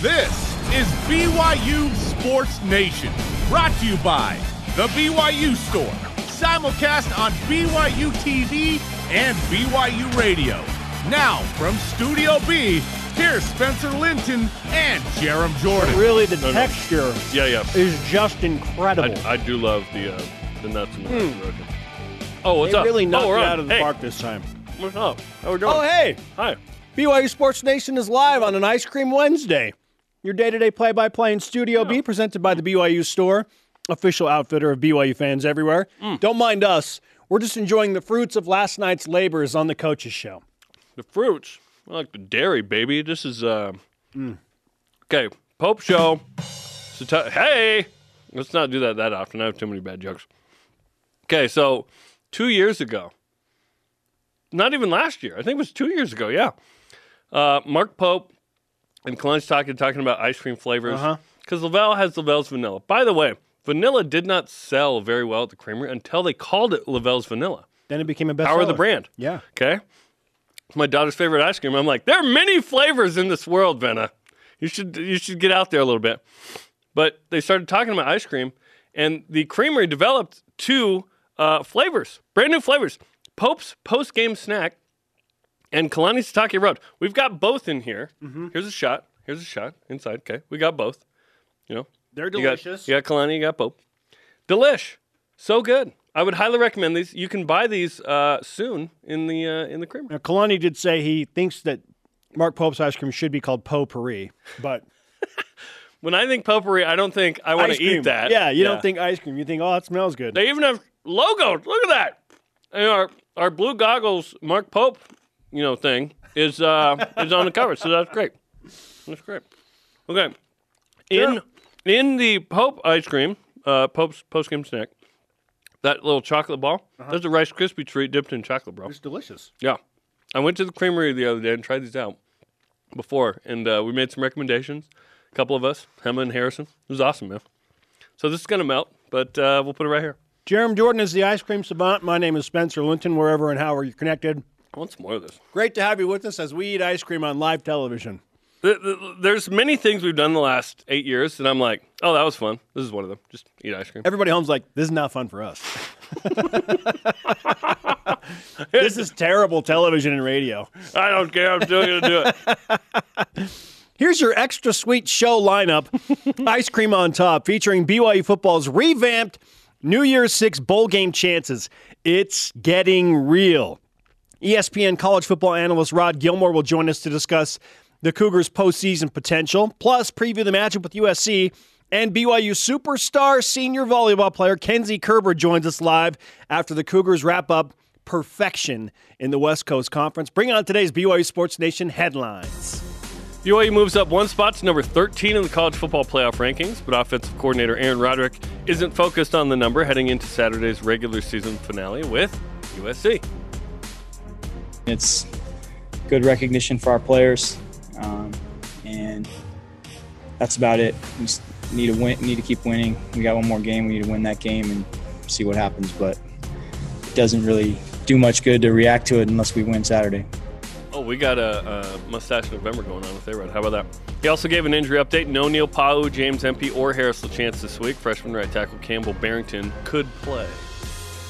This is BYU Sports Nation, brought to you by The BYU Store, simulcast on BYU TV and BYU Radio. Now, from Studio B, here's Spencer Linton and Jarom Jordan. Really, the No, no. texture Yeah, yeah. is just incredible. I, I do love the uh, the nuts and bolts broken. Oh, what's they up? really oh, knocked we're out of the hey, park this time. What's up? How we doing? Oh, hey, Hi. BYU Sports Nation is live on an Ice Cream Wednesday. Your day-to-day play-by-play in Studio B, presented by the BYU Store, official outfitter of BYU fans everywhere. Mm. Don't mind us. We're just enjoying the fruits of last night's labors on the coaches show. The fruits. I like the dairy, baby. This is uh. Mm. Okay, Pope Show. T- hey, let's not do that that often. I have too many bad jokes. Okay, so two years ago, not even last year. I think it was two years ago. Yeah, uh, Mark Pope and Kalani talking talking about ice cream flavors Uh-huh. because LaVell has LaVell's vanilla. By the way, vanilla did not sell very well at the creamery until they called it LaVell's vanilla. Then it became a best Power of the brand. Yeah. Okay. It's my daughter's favorite ice cream. I'm like, there are many flavors in this world, Venna. You should you should get out there a little bit. But they started talking about ice cream, and the creamery developed two uh, flavors, brand new flavors. Pope's post game snack and Kalani Sitake Road. We've got both in here. Here's a shot. Here's a shot inside. Okay, we got both. You know, They're you got, delicious. you got Kalani, you got Pope. Delish. So good. I would highly recommend these. You can buy these uh, soon in the uh, in the creamery. Now, Kalani did say he thinks that Mark Pope's ice cream should be called potpourri, but When I think potpourri, I don't think I want to eat that. Yeah, you don't think ice cream. You think, oh, it smells good. they even have logos. Look at that. And our our blue goggles Mark Pope, you know, thing is uh is on the cover. So that's great. That's great. Okay. In in the Pope ice cream, uh Pope's post game snack, that little chocolate ball, that's a Rice Krispie treat dipped in chocolate, bro. it's delicious. Yeah. I went to the creamery the other day and tried these out before, and uh, we made some recommendations. A couple of us, Emma and Harrison. It was awesome, man. So this is going to melt, but uh, we'll put it right here. Jarom Jordan is the ice cream savant. My name is Spencer Linton, wherever and however you're connected. I want some more of this. Great to have you with us as we eat ice cream on live television. Th- th- There's many things we've done the last eight years, and I'm like, oh, that was fun. This is one of them. Just eat ice cream. Everybody home's like, this is not fun for us. this is terrible television and radio. I don't care. I'm still going to do it. Here's your extra sweet show lineup Ice Cream on Top, featuring BYU football's revamped New Year's Six bowl game chances. It's getting real. ESPN college football analyst Rod Gilmore will join us to discuss the Cougars' postseason potential, plus preview the matchup with USC. And BYU superstar senior volleyball player Kenzie Koerber joins us live after the Cougars wrap up perfection in the West Coast Conference. Bring on today's BYU Sports Nation headlines. BYU moves up one spot to number 13 in the college football playoff rankings, but offensive coordinator Aaron Roderick isn't focused on the number heading into Saturday's regular season finale with USC. It's good recognition for our players, um, and that's about it. We just need to win, need to keep winning. We got one more game. We need to win that game and see what happens. But it doesn't really do much good to react to it unless we win Saturday. Oh, we got a, a mustache November going on with A-Rod. How about that? He also gave an injury update. No Neil Pau, James Empey, or Harris LaChance this week. Freshman right tackle Campbell Barrington could play.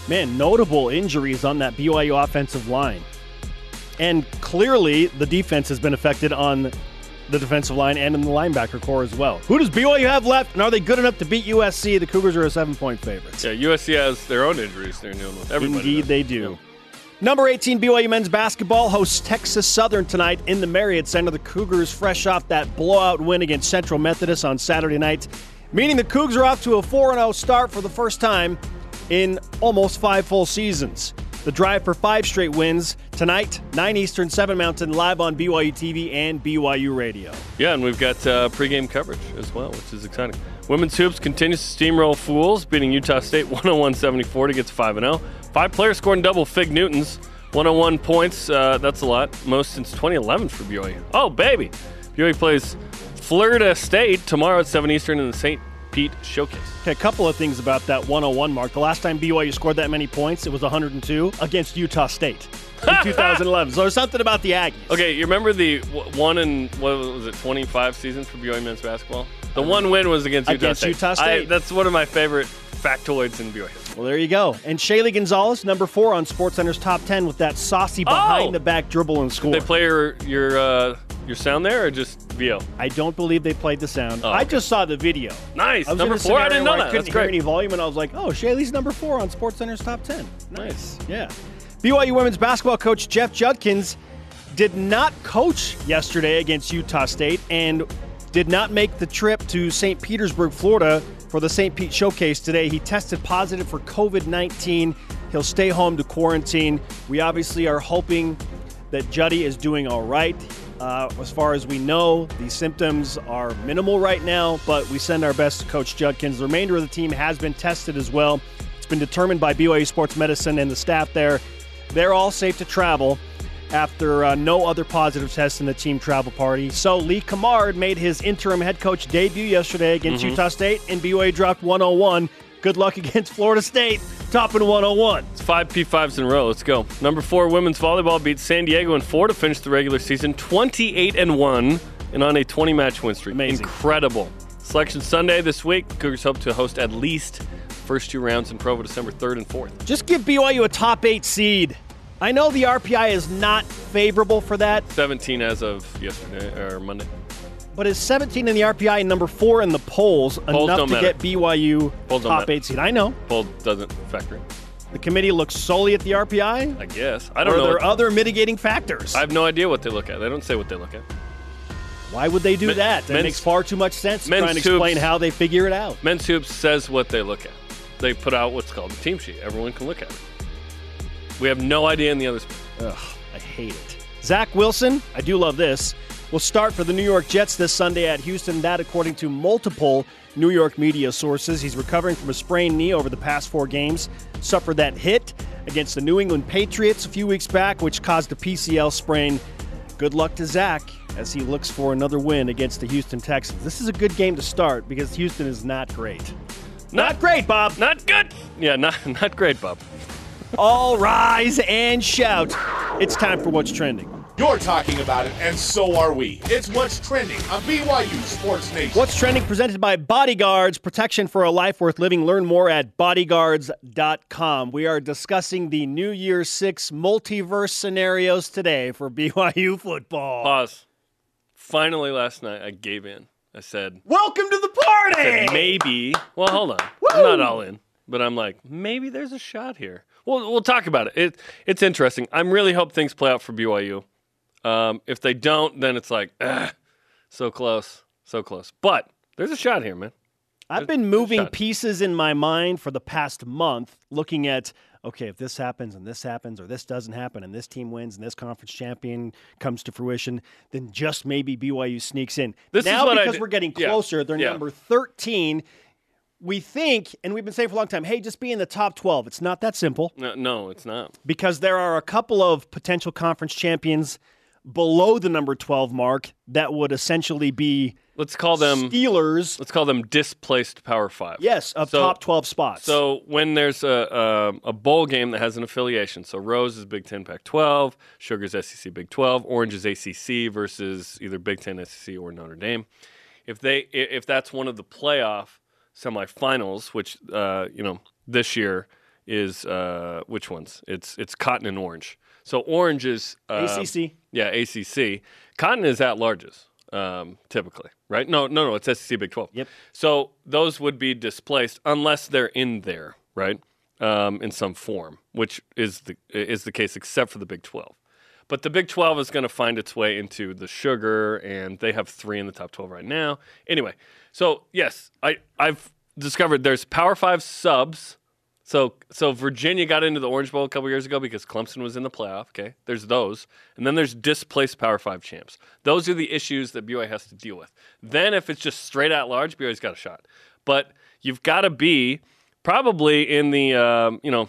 Man, notable injuries on that BYU offensive line. And clearly, the defense has been affected on the defensive line and in the linebacker core as well. Who does BYU have left, and are they good enough to beat USC? The Cougars are a seven point favorite. Yeah, USC has their own injuries they're dealing with. Everybody Indeed, does. they do. Number 18 BYU men's basketball hosts Texas Southern tonight in the Marriott Center. The Cougars fresh off that blowout win against Central Methodist on Saturday night, meaning the Cougs are off to a 4 0 start for the first time in almost five full seasons. The drive for five straight wins tonight, 9 Eastern, 7 Mountain, live on BYU TV and BYU Radio. Yeah, and we've got uh, pregame coverage as well, which is exciting. Women's hoops continues to steamroll Fools, beating Utah State 101-74 to get to 5 0. Five players scoring double Fig Newtons, 101 points. Uh, that's a lot, most since 2011 for BYU. Oh baby, BYU plays Florida State tomorrow at 7 Eastern in the St. Pete Showcase. Okay, a couple of things about that 101 mark. The last time BYU scored that many points, it was 102 against Utah State in 2011. So there's something about the Aggies. Okay, you remember the one and what was it, 25 seasons for BYU men's basketball? The uh, one win was against Utah Against State. Utah I- State. that's one of my favorite factoids in BYU. Well, there you go. And Shaylee Gonzalez, number four on SportsCenter's top 10 with that saucy behind the back dribble and score. They play your your uh, your sound there or just VO? I don't believe they played the sound. Oh, I okay. just saw the video. Nice. I was Number in a four. I didn't know where that. I couldn't That's hear great. any volume, and I was like, "Oh, Shaylee's number four on SportsCenter's top ten. Nice, yeah." BYU women's basketball coach Jeff Judkins did not coach yesterday against Utah State and did not make the trip to St. Petersburg, Florida, for the St. Pete Showcase today. He tested positive for COVID 19. He'll stay home to quarantine. We obviously are hoping that Juddy is doing all right. Uh, as far as we know, the symptoms are minimal right now, but we send our best to Coach Judkins. The remainder of the team has been tested as well. It's been determined by BYU Sports Medicine and the staff there. They're all safe to travel after uh, no other positive tests in the team travel party. So Lee Cummard made his interim head coach debut yesterday against Utah State, and BYU dropped 101. Good luck against Florida State, topping 101. It's five P5s in a row. Let's go. Number four women's volleyball beat San Diego and four to finish the regular season 28 and 1 and on a 20 match win streak. Amazing. Incredible. Selection Sunday this week. Cougars hope to host at least first two rounds in Provo December 3rd and 4th. Just give BYU a top eight seed. I know the RPI is not favorable for that, 17 as of yesterday or Monday. but is 17 in the RPI and number four in the polls Polls enough to matter. get BYU Polls top eight seed? I know. Poll doesn't factor in. The committee looks solely at the RPI. I guess. I don't are know. Are there other mitigating factors? I have no idea what they look at. They don't say what they look at. Why would they do Men- that? That makes far too much sense. to men's Try and explain how they figure it out. Men's Hoops says what they look at. They put out what's called a team sheet. Everyone can look at it. We have no idea in the other. Ugh, I hate it. Zach Wilson, I do love this, will start for the New York Jets this Sunday at Houston. That, according to multiple New York media sources. He's recovering from a sprained knee over the past four games. Suffered that hit against the New England Patriots a few weeks back, which caused a PCL sprain. Good luck to Zach as he looks for another win against the Houston Texans. This is a good game to start because Houston is not great. Not great, Bob. Not good. Yeah, not not great, Bob. All rise and shout. It's time for What's Trending. You're talking about it, and so are we. It's what's trending on BYU Sports Nation. What's Trending presented by Bodyguards, protection for a life worth living. Learn more at bodyguards.com. We are discussing the New Year Six multiverse scenarios today for BYU football. Pause. Finally, last night I gave in. I said, Welcome to the I party! said maybe. Well, hold on. I'm not all in, but I'm like maybe there's a shot here. Well, we'll talk about it. it it's interesting. I'm really hope things play out for BYU. Um, if they don't, then it's like, ah, so close, so close. But there's a shot here, man. I've been moving pieces in my mind for the past month, looking at okay, if this happens and this happens, or this doesn't happen, and this team wins, and this conference champion comes to fruition, then just maybe BYU sneaks in. This is now, because we're getting yeah, closer, they're yeah. number 13. We think, and we've been saying for a long time, hey, just be in the top 12. It's not that simple No, no it's not. because there are a couple of potential conference champions below the number 12 mark that would essentially be Let's call them. Steelers, Let's call them displaced Power Five. yes, of So- top 12 spots. So when there's a, a a bowl game that has an affiliation, so Rose is Big Ten Pac-12, Sugar's SEC Big 12, Orange is ACC versus either Big Ten SEC or Notre Dame. If they if that's one of the playoff semifinals, which uh, you know this year is uh, which ones? It's it's Cotton and Orange. So Orange is uh, ACC. Yeah, ACC. Cotton is at larges, um, typically, right? No, no, no. It's SEC Big Twelve. Yep. So those would be displaced unless they're in there, right? Um, in some form, which is the is the case, except for the Big Twelve. But the Big Twelve is going to find its way into the sugar, and they have three in the top twelve right now. Anyway, so yes, I I've discovered there's Power Five subs. So so Virginia got into the Orange Bowl a couple years ago because Clemson was in the playoff. Okay, there's those, and then there's displaced Power Five champs. Those are the issues that BYU has to deal with. Then if it's just straight at large, BYU's got a shot. But you've got to be probably in the um, you know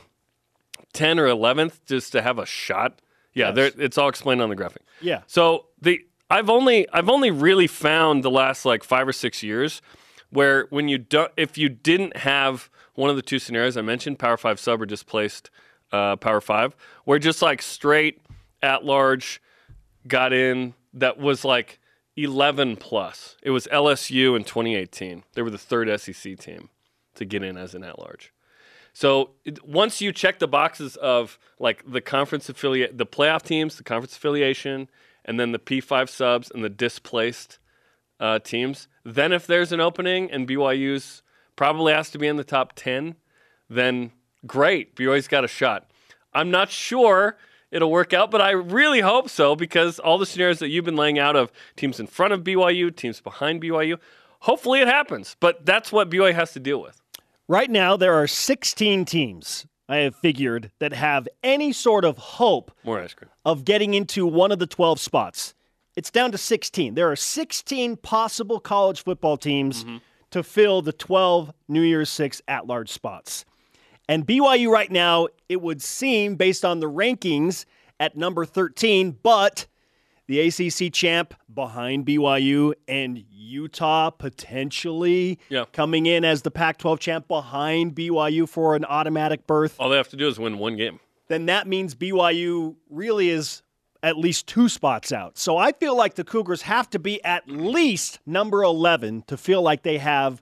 ten or eleventh just to have a shot. Yeah, Yes. it's all explained on the graphic. Yeah. So the I've only I've only really found the last like five or six years where when you don't, if you didn't have one of the two scenarios I mentioned, Power Five sub or displaced uh, Power Five, where just like straight at large got in that was like 11 plus. It was LSU in 2018. They were the third SEC team to get in as an at large. So it, once you check the boxes of like the conference affiliate, the playoff teams, the conference affiliation, and then the P5 subs and the displaced uh, teams, then if there's an opening and BYU's probably has to be in the top 10, then great. BYU's got a shot. I'm not sure it'll work out, but I really hope so because all the scenarios that you've been laying out of teams in front of BYU, teams behind BYU, hopefully it happens. But that's what BYU has to deal with. Right now, there are 16 teams I have figured that have any sort of hope More ice cream. of getting into one of the 12 spots. It's down to 16. There are 16 possible college football teams mm-hmm. to fill the 12 New Year's Six at large spots. And BYU right now, it would seem, based on the rankings, at number 13, but the ACC champ behind BYU and Utah potentially Yeah. coming in as the Pac 12 champ behind BYU for an automatic berth All they have to do is win one game. then that means BYU really is at least two spots out. So I feel like the Cougars have to be at least number 11 to feel like they have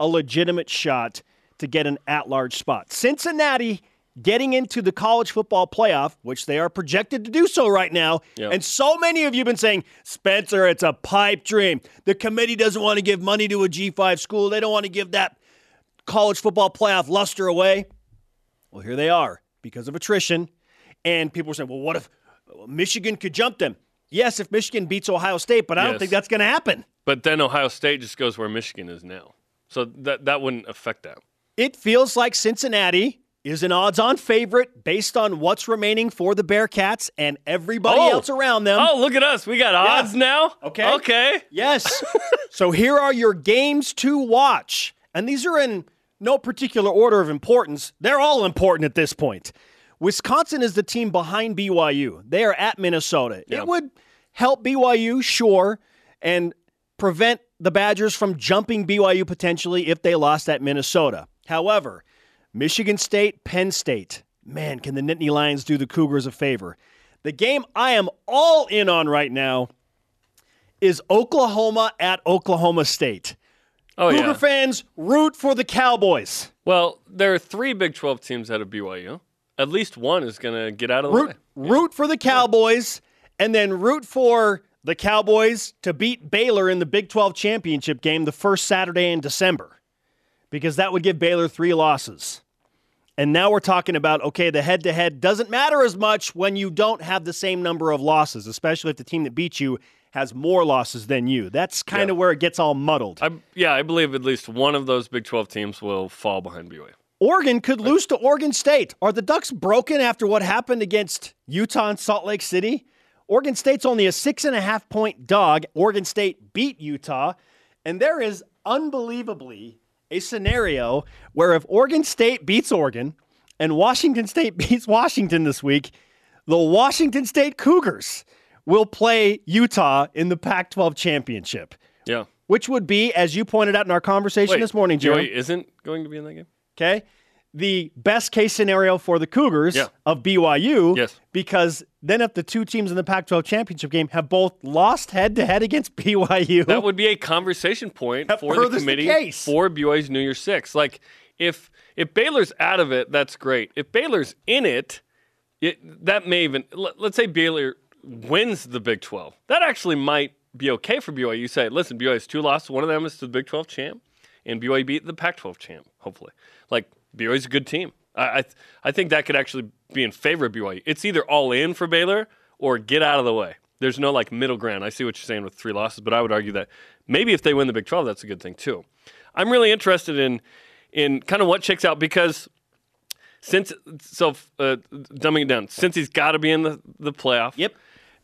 a legitimate shot to get an at large spot. Cincinnati getting into the college football playoff, which they are projected to do so right now. Yeah. And so many of you have been saying, Spencer, it's a pipe dream. The committee doesn't want to give money to a G5 school, they don't want to give that college football playoff luster away. Well, here they are because of attrition. And people were saying, well, what if Michigan could jump them? Yes, if Michigan beats Ohio State, but I don't think that's going to happen. But then Ohio State just goes where Michigan is now. So that that wouldn't affect that. It feels like Cincinnati is an odds on favorite based on what's remaining for the Bearcats and everybody Oh. else around them. Oh, look at us. We got odds now. Okay. Okay. Yes. so here are your games to watch. And these are in no particular order of importance. They're all important at this point. Wisconsin is the team behind BYU. They are at Minnesota. Yeah. It would help BYU, sure, and prevent the Badgers from jumping BYU potentially if they lost at Minnesota. However, Michigan State, Penn State. Man, can the Nittany Lions do the Cougars a favor? The game I am all in on right now is Oklahoma at Oklahoma State. Oh Cougar yeah. fans, root for the Cowboys. Well, there are three Big 12 teams out of BYU. At least one is going to get out of the Root, way. root for the Cowboys, and then root for the Cowboys to beat Baylor in the Big 12 championship game the first Saturday in December, because that would give Baylor three losses. And now we're talking about okay, the head to head doesn't matter as much when you don't have the same number of losses, especially if the team that beats you has more losses than you. That's kind of Yeah. where it gets all muddled. I, yeah, I believe at least one of those Big 12 teams will fall behind BYU. Oregon could lose to Oregon State. Are the Ducks broken after what happened against Utah and Salt Lake City? Oregon State's only a six and a half point dog. Oregon State beat Utah. And there is unbelievably a scenario where if Oregon State beats Oregon and Washington State beats Washington this week, the Washington State Cougars will play Utah in the Pac 12 championship, Yeah. which would be, as you pointed out in our conversation this morning, Jerry. BYU isn't going to be in that game? Okay. The best case scenario for the Cougars Yeah. of BYU. Yes. Because then if the two teams in the Pac 12 championship game have both lost head to head against BYU, That would be a conversation point for the the committee case. for BYU's New Year's Six. Like if if Baylor's out of it, that's great. If Baylor's in it, it that may even let, let's say Baylor wins the Big Twelve. That actually might be okay for BYU. You say, listen, BYU has two losses. One of them is to the Big Twelve champ, and BYU beat the Pac twelve champ. Hopefully, like BYU's a good team. I I, th- I think that could actually be in favor of BYU. It's either all in for Baylor or get out of the way. There's no like middle ground. I see what you're saying with three losses, but I would argue that maybe if they win the Big 12, that's a good thing too. I'm really interested in in kind of what checks out because since so uh, dumbing it down, since he's got to be in the the playoff. Yep.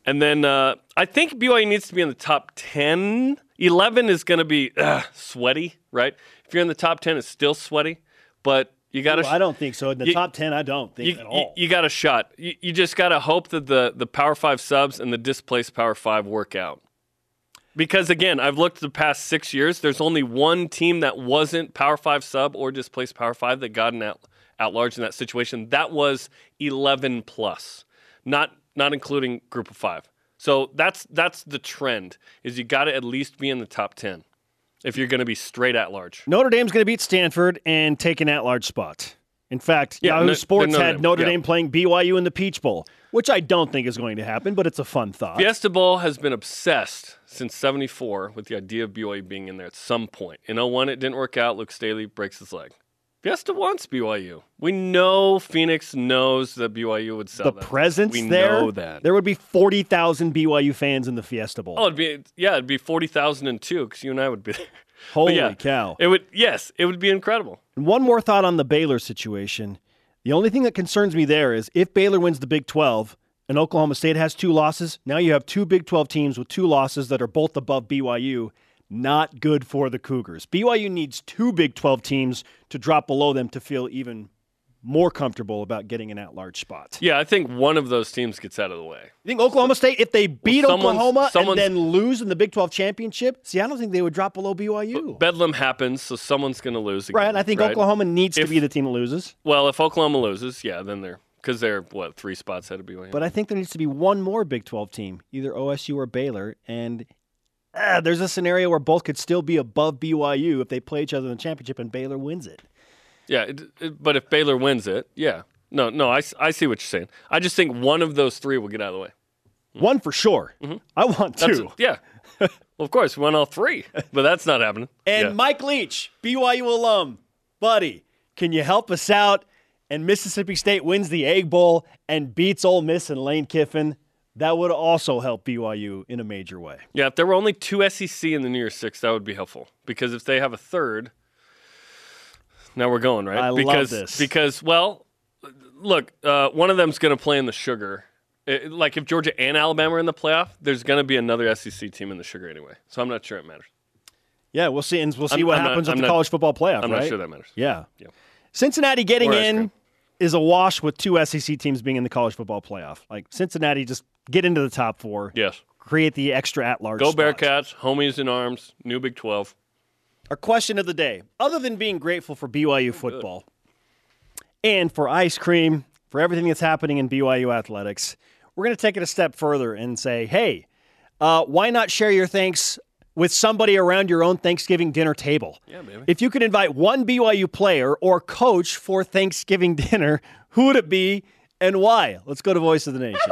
And then uh, I think BYU needs to be in the top 10. 11 is going to be uh, sweaty, right? If you're in the top 10, it's still sweaty, but you got. Well, I don't think so. In the You- top 10, I don't think you, at all. you, you got a shot. You, you just got to hope that the, the Power 5 subs and the displaced Power 5 work out. Because again, I've looked the past six years. There's only one team that wasn't Power Five sub or displaced Power Five that got an at, at large in that situation. That was 11 plus, not not including Group of Five. So that's that's the trend. Is you got to at least be in the top 10 if you're going to be straight at large. Notre Dame's going to beat Stanford and take an at-large spot. In fact, Yeah, Yahoo no- Sports Notre had Dame, Notre yeah. Dame playing BYU in the Peach Bowl, which I don't think is going to happen, but it's a fun thought. Fiesta Bowl has been obsessed since 74 with the idea of BYU being in there at some point. In 01, it didn't work out. Luke Staley breaks his leg. Fiesta wants BYU. We know Phoenix knows that BYU would sell the presence we there, know that. there would be 40,000 BYU fans in the Fiesta Bowl. Oh, it'd be yeah, it'd be forty thousand and two because you and I would be there. Holy yeah, cow. It would yes, it would be incredible. And one more thought on the Baylor situation. The only thing that concerns me there is if Baylor wins the Big 12 and Oklahoma State has two losses, now you have two Big 12 teams with two losses that are both above BYU. Not good for the Cougars. BYU needs two Big 12 teams to drop below them to feel even more comfortable about getting an at large spot. Yeah, I think one of those teams gets out of the way. You think Oklahoma State, if they beat someone's- Oklahoma and then lose in the Big 12 championship, see, I don't think they would drop below BYU. Bedlam happens, so someone's going to lose. Again, right? I think right? Oklahoma needs If- to be the team that loses. Well, if Oklahoma loses, yeah, then they're because they're what three spots ahead of BYU. But I think there needs to be one more Big 12 team, either OSU or Baylor. And ah, there's a scenario where both could still be above BYU if they play each other in the championship and Baylor wins it. Yeah, it, it- but if Baylor wins it, yeah. No, no, I, I see what you're saying. I just think one of those three will get out of the way. One for sure. I want Mm-hmm. That's two. Yeah. well, of course, we want all three, but that's not happening. And Yeah. Mike Leach, BYU alum, buddy, can you help us out? And Mississippi State wins the Egg Bowl and beats Ole Miss and Lane Kiffin. That would also help BYU in a major way. Yeah, if there were only two SEC in the New Year's Six, that would be helpful. Because if they have a third, now we're going right. I love because, this. Because well, look, uh, one of them's going to play in the Sugar. It- like if Georgia and Alabama are in the playoff, there's going to be another SEC team in the Sugar anyway. So I'm not sure it matters. Yeah, we'll see. And we'll see I'm- what I'm not- happens at I'm the not- college football playoff, I'm right? not sure that matters. Yeah. Yeah. Cincinnati getting in is a wash with two SEC teams being in the college football playoff. Like Cincinnati, just get into the top four, Yes. create the extra at large. Go Bearcats, homies in arms, new Big 12. Our question of the day: Other than being grateful for BYU football and for ice cream, for everything that's happening in BYU athletics, we're going to take it a step further and say, hey, uh, why not share your thanks with somebody around your own Thanksgiving dinner table? Yeah, baby. If you could invite one BYU player or coach for Thanksgiving dinner, who would it be and why? Let's go to Voice of the Nation.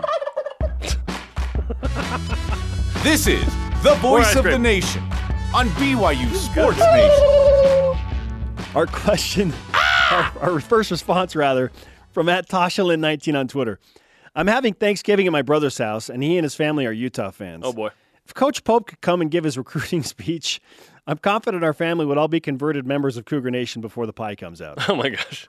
This is the voice of the nation on BYU Sports Nation. Our question, our, our first response, rather, from at Tashalin19 on Twitter. I'm having Thanksgiving at my brother's house, and he and his family are Utah fans. Oh, boy. If Coach Pope could come and give his recruiting speech, I'm confident our family would all be converted members of Cougar Nation before the pie comes out. Oh, my gosh.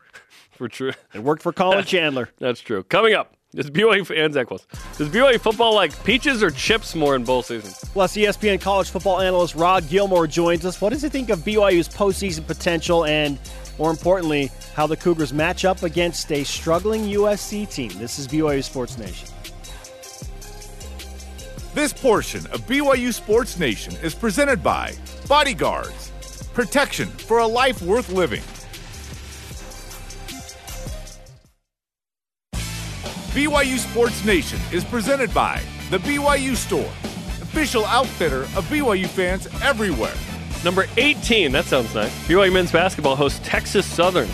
For true. It worked for Collin Chandler. That's true. Coming up, does BYU and Zach Wells, does BYU football like peaches or chips more in bowl season? Plus, ESPN college football analyst Rod Gilmore joins us. What does he think of BYU's postseason potential and, more importantly, how the Cougars match up against a struggling USC team? This is BYU Sports Nation. This portion of BYU Sports Nation is presented by Bodyguards, protection for a life worth living. BYU Sports Nation is presented by The BYU Store, official outfitter of BYU fans everywhere. Number 18, that sounds nice. BYU men's basketball hosts Texas Southern.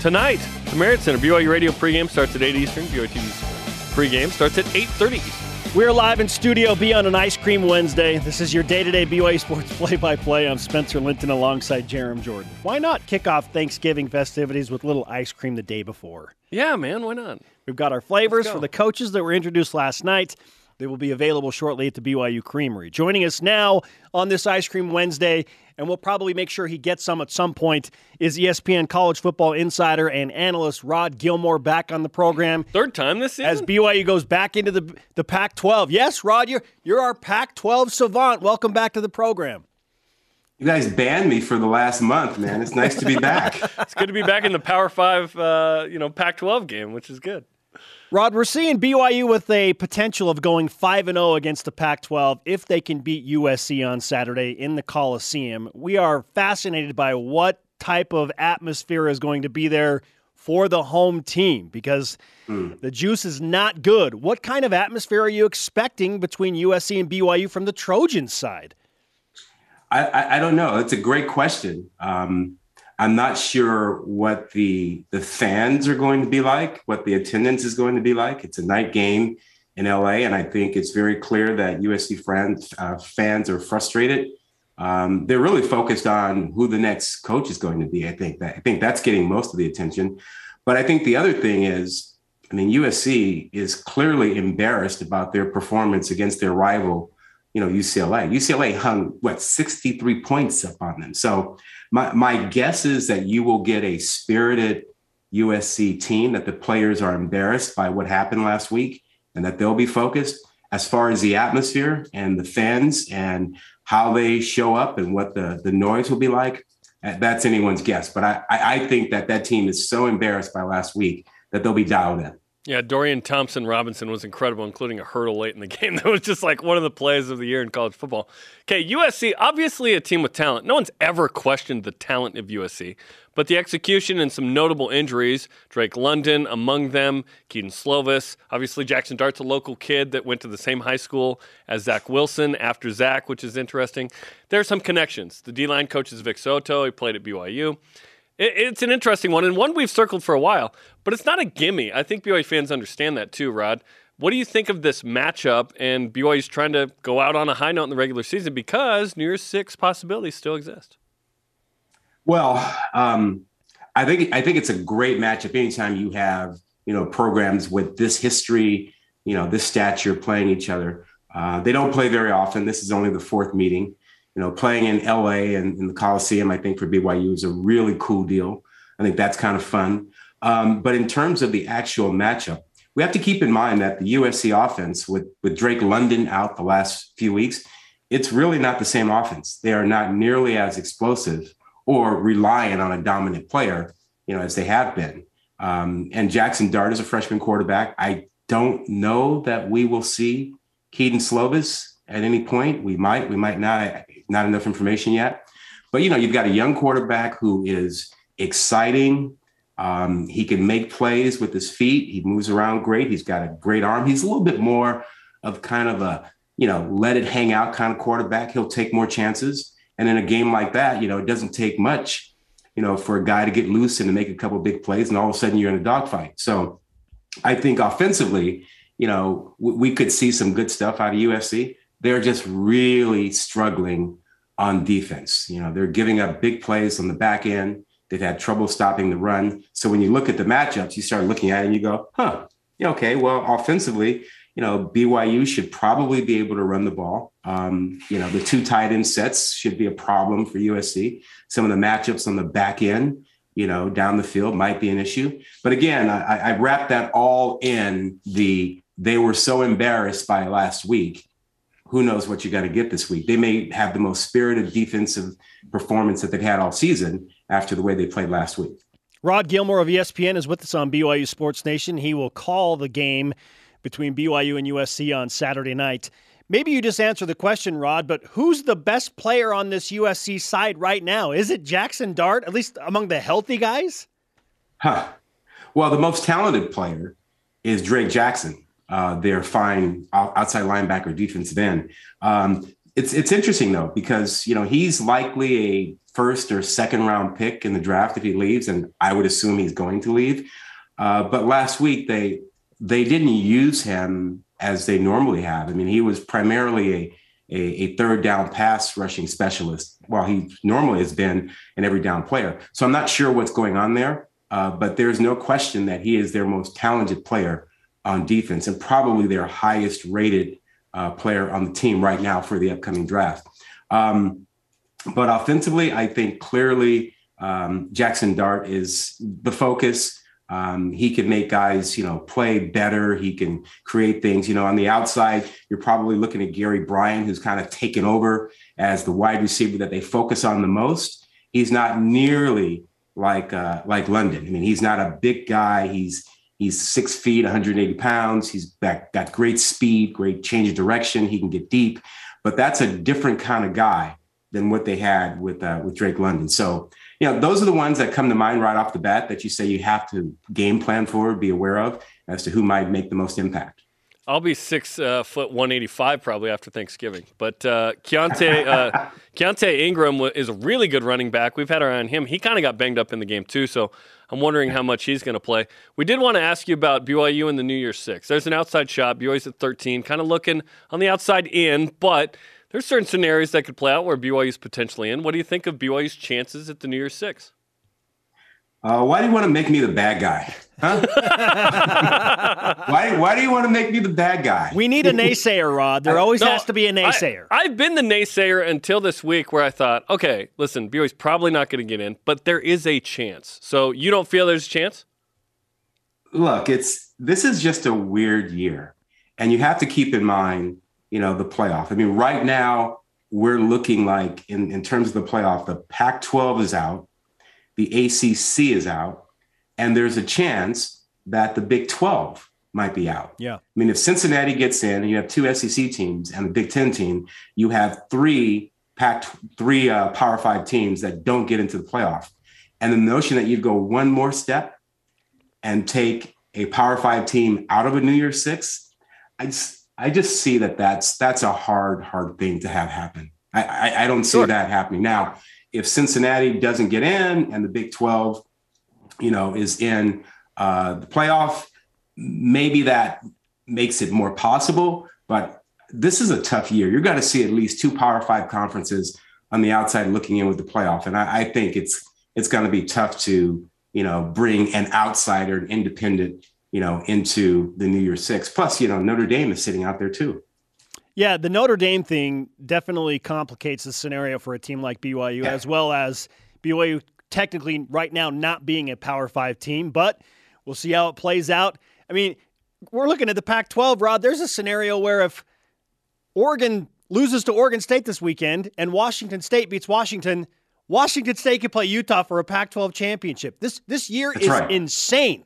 Tonight, the Marriott Center BYU radio pregame starts at 8 Eastern. BYU TV's pregame starts at 8.30 Eastern. We're live in Studio B on an Ice Cream Wednesday. This is your day to day BYU Sports play by play. I'm Spencer Linton alongside Jarom Jordan. Why not kick off Thanksgiving festivities with a little ice cream the day before? Yeah, man, why not? We've got our flavors go. for the coaches that were introduced last night. They will be available shortly at the BYU Creamery. Joining us now on this Ice Cream Wednesday, and we'll probably make sure he gets some at some point, is ESPN college football insider and analyst Rod Gilmore back on the program Third time this season? as BYU goes back into the the Pac-12. Yes, Rod, you're you're our Pac-12 savant. Welcome back to the program. You guys banned me for the last month, man. It's nice to be back. it's good to be back in the Power 5, uh, you know, Pac-12 game, which is good. Rod, we're seeing BYU with a potential of going 5 and 0 against the Pac 12 if they can beat USC on Saturday in the Coliseum. We are fascinated by what type of atmosphere is going to be there for the home team because mm. the juice is not good. What kind of atmosphere are you expecting between USC and BYU from the Trojan side? I, I, I don't know. It's a great question. Um, I'm not sure what the the fans are going to be like, what the attendance is going to be like. It's a night game in LA, and I think it's very clear that USC fans uh, fans are frustrated. Um, they're really focused on who the next coach is going to be. I think that I think that's getting most of the attention. But I think the other thing is, I mean, USC is clearly embarrassed about their performance against their rival, you know, UCLA. UCLA hung what 63 points up on them. So my, my guess is that you will get a spirited USC team, that the players are embarrassed by what happened last week and that they'll be focused. As far as the atmosphere and the fans and how they show up and what the, the noise will be like, that's anyone's guess. But I, I think that that team is so embarrassed by last week that they'll be dialed in. Yeah, Dorian Thompson Robinson was incredible, including a hurdle late in the game. That was just like one of the plays of the year in college football. Okay, USC, obviously a team with talent. No one's ever questioned the talent of USC, but the execution and some notable injuries, Drake London among them, Kedon Slovis, obviously Jackson Dart's a local kid that went to the same high school as Zach Wilson after Zach, which is interesting. There are some connections. The D line coach is Vic So'oto, he played at BYU it's an interesting one and one we've circled for a while, but it's not a gimme. I think BYU fans understand that too, Rod. What do you think of this matchup and BYU's trying to go out on a high note in the regular season because New Year's Six possibilities still exist? Well, um, I think I think it's a great matchup. Anytime you have you know programs with this history, you know this stature playing each other, uh, they don't play very often. This is only the fourth meeting you know, playing in LA and in the Coliseum, I think for BYU is a really cool deal. I think that's kind of fun. Um, but in terms of the actual matchup, we have to keep in mind that the USC offense, with with Drake London out the last few weeks, it's really not the same offense. They are not nearly as explosive or reliant on a dominant player, you know, as they have been. Um, and Jackson Dart is a freshman quarterback. I don't know that we will see Kedon Slovis at any point. We might, we might not not enough information yet. But you know, you've got a young quarterback who is exciting. Um, he can make plays with his feet. He moves around great. He's got a great arm. He's a little bit more of kind of a you know let it hang out kind of quarterback. He'll take more chances. And in a game like that, you know, it doesn't take much, you know, for a guy to get loose and to make a couple big plays, and all of a sudden you're in a dogfight. So I think offensively, you know, we could see some good stuff out of USC. They're just really struggling on defense. You know, they're giving up big plays on the back end. They've had trouble stopping the run. So when you look at the matchups, you start looking at it and you go, huh, okay, well, offensively, you know, BYU should probably be able to run the ball. Um, you know, the two tight end sets should be a problem for USC. Some of the matchups on the back end, you know, down the field might be an issue. But again, I, I wrap that all in the they were so embarrassed by last week who knows what you got to get this week. They may have the most spirited defensive performance that they've had all season after the way they played last week. Rod Gilmore of ESPN is with us on BYU Sports Nation. He will call the game between BYU and USC on Saturday night. Maybe you just answer the question, Rod, but who's the best player on this USC side right now? Is it Jackson Dart, at least among the healthy guys? Huh. Well, the most talented player is Drake Jackson uh, their fine outside linebacker defensive end. Um, it's it's interesting though because you know he's likely a first or second round pick in the draft if he leaves, and I would assume he's going to leave. Uh, but last week they they didn't use him as they normally have. I mean, he was primarily a a, a third down pass rushing specialist, while he normally has been an every down player. So I'm not sure what's going on there, uh, but there's no question that he is their most talented player on defense and probably their highest rated uh, player on the team right now for the upcoming draft. Um, but offensively, I think clearly um, Jackson Dart is the focus. Um, he can make guys, you know, play better. He can create things. You know, on the outside, you're probably looking at Gary Bryant, who's kind of taken over as the wide receiver that they focus on the most. He's not nearly like uh, like London. I mean, he's not a big guy. He's He's six feet, 180 pounds. He's got, got great speed, great change of direction. He can get deep, but that's a different kind of guy than what they had with uh, with Drake London. So, you know, those are the ones that come to mind right off the bat that you say you have to game plan for, be aware of as to who might make the most impact. I'll be six uh, foot one eighty five probably after Thanksgiving. But uh, Keaontay uh, Keaontay Ingram is a really good running back. We've had our eye on him. He kind of got banged up in the game too, so I'm wondering how much he's going to play. We did want to ask you about BYU in the New Year's Six. There's an outside shot. BYU's at 13, kind of looking on the outside in, but there's certain scenarios that could play out where BYU's potentially in. What do you think of BYU's chances at the New Year's Six? Uh, why do you want to make me the bad guy? Huh? why, why do you want to make me the bad guy? We need a naysayer, Rod. There always No, has to be a naysayer. I, have been the naysayer until this week where I thought, okay, listen, BYU's probably not going to get in, but there is a chance. So you don't feel there's a chance? Look, it's this is just a weird year. And you have to keep in mind, you know, the playoff. I mean, right now, we're looking like in, in terms of the playoff, the Pac 12 is out, the ACC is out, and there's a chance that the Big 12 might be out. Yeah. I mean, if Cincinnati gets in and you have two SEC teams and the Big 10 team, you have three Pac three uh, Power 5 teams that don't get into the playoff. And the notion that you'd go one more step and take a Power 5 team out of a New Year's 6, I just I just see that that's that's a hard hard thing to have happen. I I, I don't see Sure. that happening. Now, if Cincinnati doesn't get in and the Big 12 you know, is in uh, the playoff. Maybe that makes it more possible, but this is a tough year. You're going to see at least two Power Five conferences on the outside looking in with the playoff, and I, I think it's it's going to be tough to you know bring an outsider, an independent, you know, into the New Year Six. Plus, you know, Notre Dame is sitting out there too. Yeah, the Notre Dame thing definitely complicates the scenario for a team like BYU, Yeah. as well as BYU technically right now not being a Power Five team, but we'll see how it plays out. I mean, we're looking at the Pac 12, Rod. There's a scenario where if Oregon loses to Oregon State this weekend and Washington State beats Washington, Washington State could play Utah for a Pac 12 championship. This, this year That's is right. insane.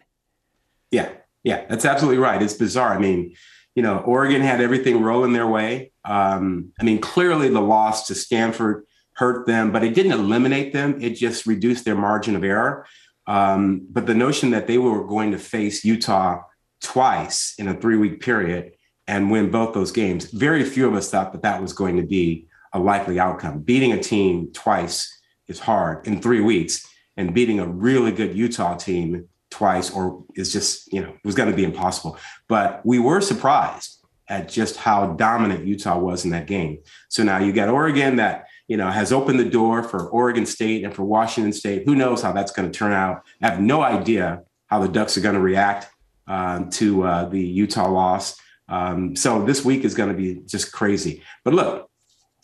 Yeah, yeah, that's absolutely right. It's bizarre. I mean, you know, Oregon had everything rolling their way. Um, I mean, clearly the loss to Stanford hurt them, but it didn't eliminate them. It just reduced their margin of error. Um, but the notion that they were going to face Utah twice in a three week period and win both those games, very few of us thought that that was going to be a likely outcome. Beating a team twice is hard in three weeks, and beating a really good Utah team twice or is just, you know, it was going to be impossible. But we were surprised at just how dominant Utah was in that game. So now you got Oregon that, you know, has opened the door for Oregon State and for Washington State. Who knows how that's going to turn out? I have no idea how the Ducks are going to react um, to uh, the Utah loss. Um, so this week is going to be just crazy. But look,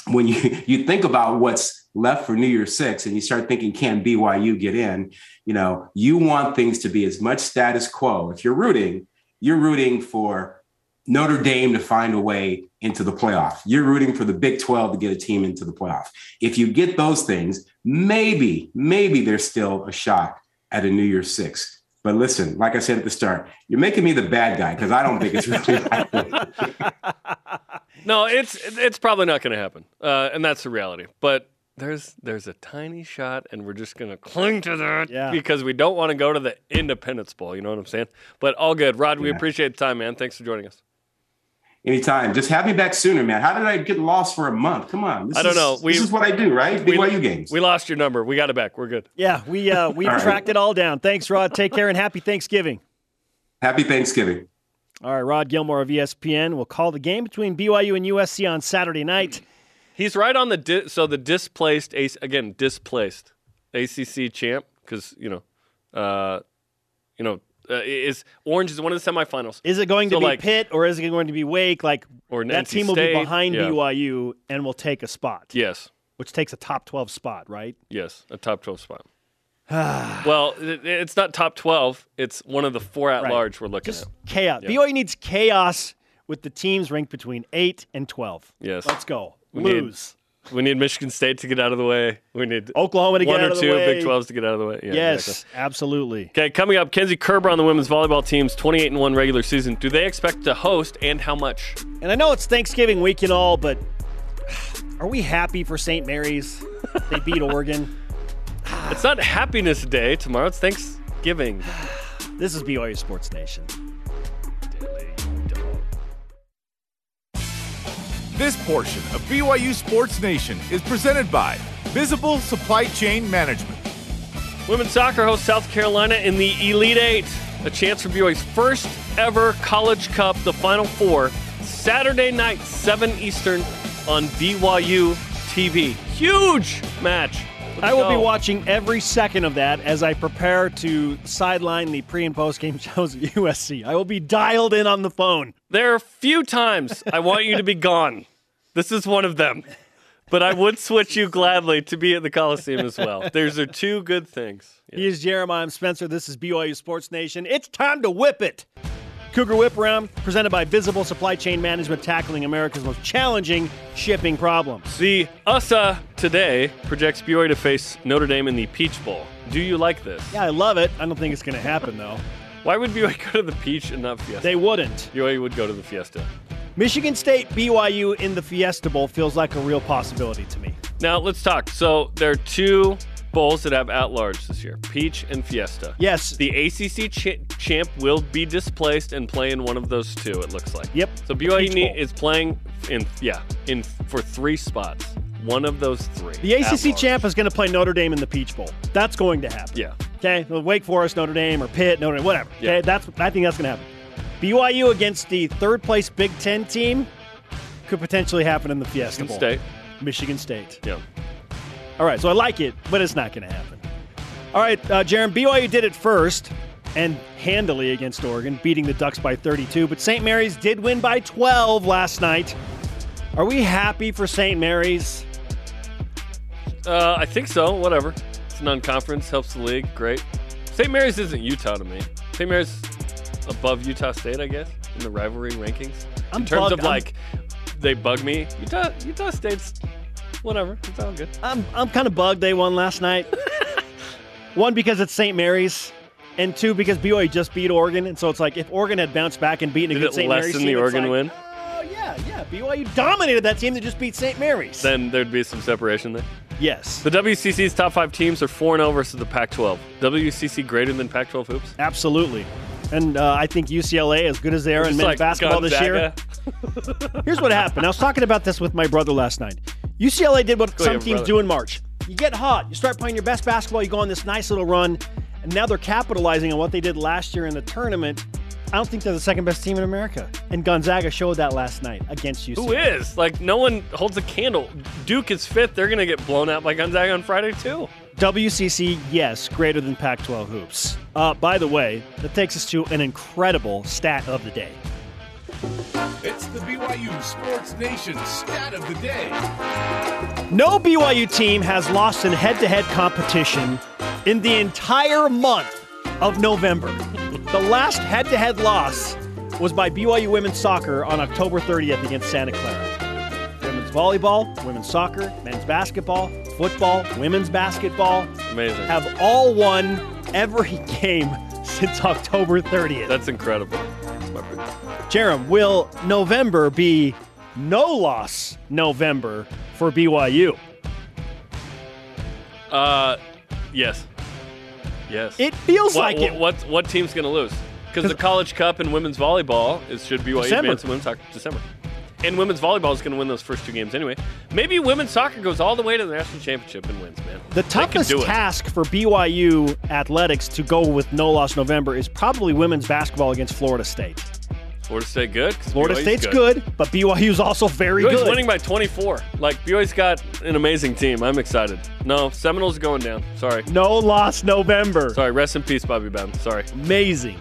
when you you think about what's left for New Year's Six, and you start thinking, can BYU get in? You know, you want things to be as much status quo. If you're rooting, you're rooting for Notre Dame to find a way into the playoff. You're rooting for the Big 12 to get a team into the playoff. If you get those things, maybe, maybe there's still a shot at a New Year's Six. But listen, like I said at the start, you're making me the bad guy because I don't think it's really likely. No, it's it's probably not going to happen, uh, and that's the reality. But there's there's a tiny shot, and we're just going to cling to that Yeah. because we don't want to go to the Independence Bowl. You know what I'm saying? But all good, Rod. We Yeah. appreciate the time, man. Thanks for joining us. Anytime. Just have me back sooner, man. How did I get lost for a month? Come on. This I don't is- know. We- this is what I do, right? we- BYU games. We lost your number. We got it back. We're good. Yeah, we uh, we All right. tracked it all down. Thanks, Rod. Take care and happy Thanksgiving. Happy Thanksgiving. All right, Rod Gilmore of ESPN will call the game between BYU and USC on Saturday night. He's right on the di- so the displaced AC, again displaced ACC champ because you know, uh, you know, uh, is Orange is one of the semifinals Is it going to be like- Pitt or is it going to be Wake? Like or that NC team will State. be behind yeah. BYU and will take a spot, Yes, which takes a top twelve spot, right? yes, a top twelve spot. well, it, it's not top twelve. It's one of the four at Right. large we're looking Just at. chaos. Yeah. BYU needs chaos with the teams ranked between eight and twelve. Yes, Let's go. We need- We need Michigan State to get out of the way. We need Oklahoma to one get out or of the two way. Big 12s to get out of the way. Yeah, yes, exactly. absolutely. Okay, coming up, Kenzie Koerber on the women's volleyball team's 28 and 1 regular season. Do they expect to host and how much? And I know it's Thanksgiving week and all, but are we happy for St. Mary's? They beat Oregon. It's not Happiness Day tomorrow, it's Thanksgiving. This is BYU Sports Nation. This portion of BYU Sports Nation is presented by Visible Supply Chain Management. Women's soccer hosts South Carolina in the Elite Eight. A chance for BYU's first ever College Cup, the Final Four, Saturday night, 7 Eastern on BYU TV. Huge match. Let's I will be watching every second of that as I prepare to sideline the pre and post game shows at USC. I will be dialed in on the phone. There are a few times I want you to be gone. This is one of them. But I would switch you gladly to be at the Coliseum as well. Those are two good things. He is Jeremiah I'm Spencer. This is BYU Sports Nation. It's time to whip it. Cougar Whip Around, presented by Visible Supply Chain Management, tackling America's most challenging shipping problems. The USA today projects BYU to face Notre Dame in the Peach Bowl. Do you like this? Yeah, I love it. I don't think it's going to happen, though. Why would BYU go to the Peach and not Fiesta? They wouldn't. BYU would go to the Fiesta. Michigan State BYU in the Fiesta Bowl feels like a real possibility to me. Now let's talk. So there are two bowls that have at large this year: Peach and Fiesta. Yes. The ACC ch- champ will be displaced and play in one of those two. It looks like. Yep. So BYU Bowl. is playing in yeah in for three spots. One of those three. The ACC champ is going to play Notre Dame in the Peach Bowl. That's going to happen. Yeah. Okay, well, Wake Forest, Notre Dame, or Pitt, Notre Dame, whatever. Okay, Yeah. that's I think that's going to happen. BYU against the third place Big Ten team could potentially happen in the Fiesta Michigan Bowl. State. Michigan State. Yeah. All right, so I like it, but it's not going to happen. All right, uh, Jarom, BYU did it first and handily against Oregon, beating the Ducks by 32, but St. Mary's did win by 12 last night. Are we happy for St. Mary's? Uh, I think so. Whatever. It's non-conference, helps the league. Great. St. Mary's isn't Utah to me. St. Mary's above Utah State, I guess, in the rivalry rankings. I'm in terms bugged. of I'm- like, they bug me. Utah, Utah State's whatever. It's all good. I'm I'm kind of bugged they won last night. One because it's St. Mary's, and two because BYU just beat Oregon, and so it's like if Oregon had bounced back and beaten a Did good St. Mary's team, the Oregon like, win? Oh yeah, yeah. BYU dominated that team that just beat St. Mary's. Then there'd be some separation there. Yes, The WCC's top five teams are 4 0 versus the Pac 12. WCC greater than Pac 12 hoops? absolutely. And uh, I think UCLA, as good as they are in men's like basketball this year, Here's what happened. I was talking about this with my brother last night. UCLA did what Go some teams brother. do in March. You get hot, you start playing your best basketball, you go on this nice little run, and now they're capitalizing on what they did last year in the tournament. I don't think they're the second best team in America. And Gonzaga showed that last night against UCLA. Who is? Like, no one holds a candle. Duke is fifth. They're going to get blown out by Gonzaga on Friday, too. WCC, yes, greater than Pac 12 hoops. Uh, by the way, that takes us to an incredible stat of the day. It's the BYU Sports Nation stat of the day. No BYU team has lost in head to head competition in the entire month of November. The last head to head loss was by BYU women's soccer on October 30th against Santa Clara. Women's volleyball, women's soccer, men's basketball, football, women's basketball Amazing. have all won every game since October 30th. That's incredible. That's. Jarom, will November be no loss November for BYU? Uh, yes. Yes. It feels what, like what, it. What, what team's going to lose? Because the College Cup and women's volleyball is should BYU December. advance in women's soccer December. And women's volleyball is going to win those first two games anyway. Maybe women's soccer goes all the way to the national championship and wins, man. The toughest task for BYU athletics to go with no loss November is probably women's basketball against Florida State. Florida State good? Florida BYU's State's good. but BYU's also very BYU's good. winning by 24. Like BYU's got an amazing team. I'm excited. No, Seminoles going down. Sorry. no loss November. Sorry. Rest in peace, Bobby Ben. Sorry. Amazing.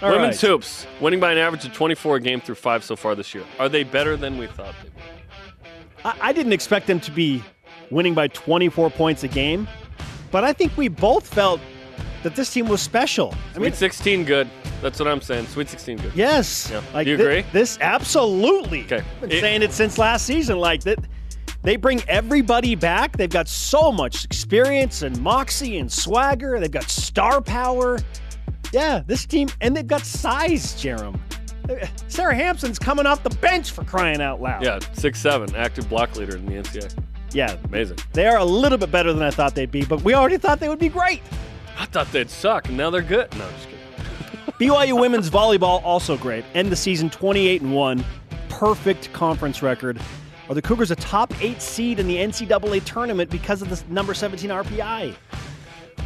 All Women's right. hoops winning by an average of 24 a game through five so far this year. Are they better than we thought they were? I, I didn't expect them to be winning by 24 points a game, but I think we both felt that this team was special. I Sweet 16 good. That's what I'm saying. Sweet 16 good. Yes. Yeah. Like You thi- agree? This absolutely. Okay. I've been It- saying it since last season. Like that They bring everybody back. They've got so much experience and moxie and swagger. They've got star power. Yeah, this team, and they've got size, Jarom. Sara Hamson's coming off the bench for crying out loud. Yeah, six seven, active block leader in the NCAA. Yeah, Amazing. they are a little bit better than I thought they'd be, but we already thought they would be great. I thought they'd suck, and now they're good. No, I'm just kidding. BYU women's volleyball also great. End the season 28 and 1. Perfect conference record. Are the Cougars a top 8 seed in the NCAA tournament because of the number 17 RPI?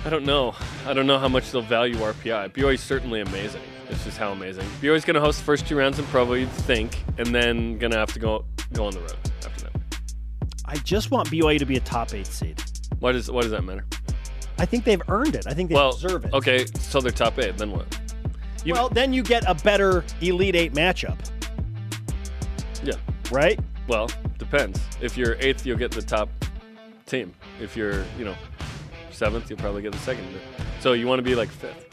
I don't know. I don't know how much they'll value RPI. BYU's certainly amazing. It's just how amazing. BYU's going to host the first two rounds in Provo, you'd think, and then going to have to go go on the road after that. I just want BYU to be a top 8 seed. Why does why does that matter? I think they've earned it. I think they well, deserve it. okay, so they're top eight. Then what? You- Well, then you get a better Elite 8 matchup, Yeah. right? Well, depends. If you're eighth, you'll get the top team. If you're, you know, seventh, you'll probably get the second. So you want to be like fifth.